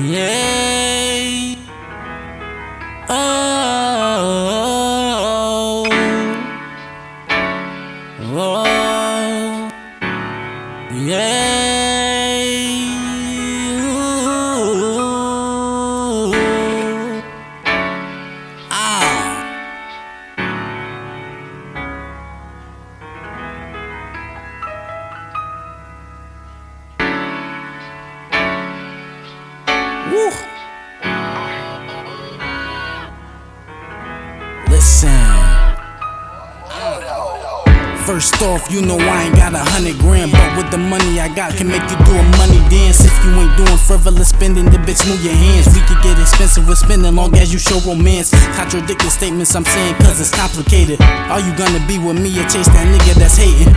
Yeah. Oh. Ух! First off, you know I ain't got a hundred grand, but with the money I got, can make you do a money dance. If you ain't doing frivolous spending, the bitch move your hands. We could get expensive with spending, long as you show romance. Contradicting statements I'm saying, cause it's complicated. Are you gonna be with me or chase that nigga that's hating?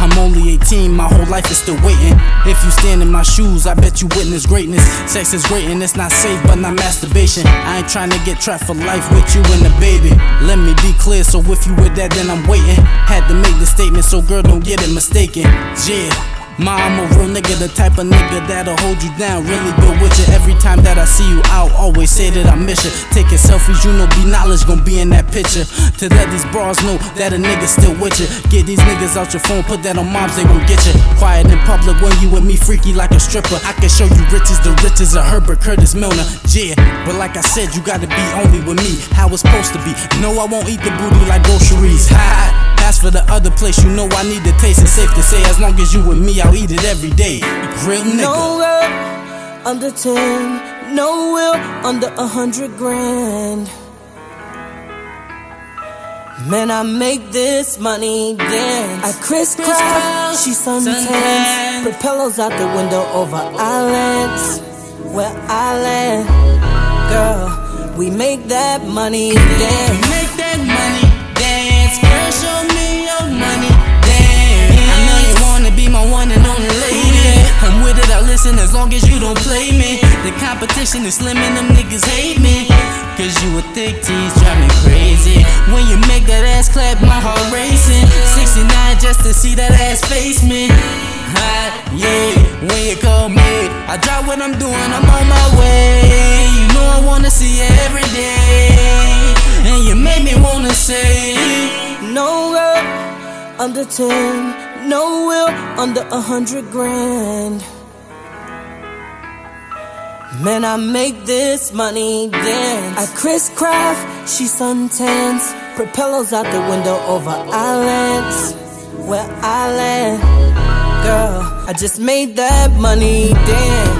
I'm only 18, my whole life is still waiting. If you stand in my shoes, I bet you witness greatness. Sex is great and it's not safe, but not masturbation. I ain't trying to get trapped for life with you and the baby. Let me be clear, so if you with that, then I'm waiting. Had to make the statement, so girl, don't get it mistaken. Yeah. Ma, I'm a real nigga, the type of nigga that'll hold you down. Really good with you. Every time that I see you out, always say that I miss you. Taking selfies, you know, B Knowledge gon' be in that picture. To let these bras know that a nigga still with you. Get these niggas out your phone, put that on moms, they gon' get you. Quiet in public when you with me, freaky like a stripper. I can show you riches, the riches of Herbert Curtis Milner. Yeah, but like I said, you gotta be only with me, how it's supposed to be. No, I won't eat the booty like groceries. Ha! As for the other place, you know I need the taste. It's safe to say, as long as you with me, I'll eat it every day. Real nigga. No girl under 10, no will under a hundred grand. Man, I make this money dance. I crisscross, she suntans. Suntan. Propellers out the window over islands. Where I land, girl, we make that money dance. As long as you don't play me. The competition is slim and them niggas hate me. Cause you a thick tease, drive me crazy. When you make that ass clap, my heart racing. 69 just to see that ass face me. Hot, yeah, when you call me, I drop what I'm doing, I'm on my way. You know I wanna see you every day. And you make me wanna say, No girl under 10, no will under a hundred grand. Man, I make this money dance. I crisscross, she suntans. Propellers out the window over islands. Where I land, girl, I just made that money dance.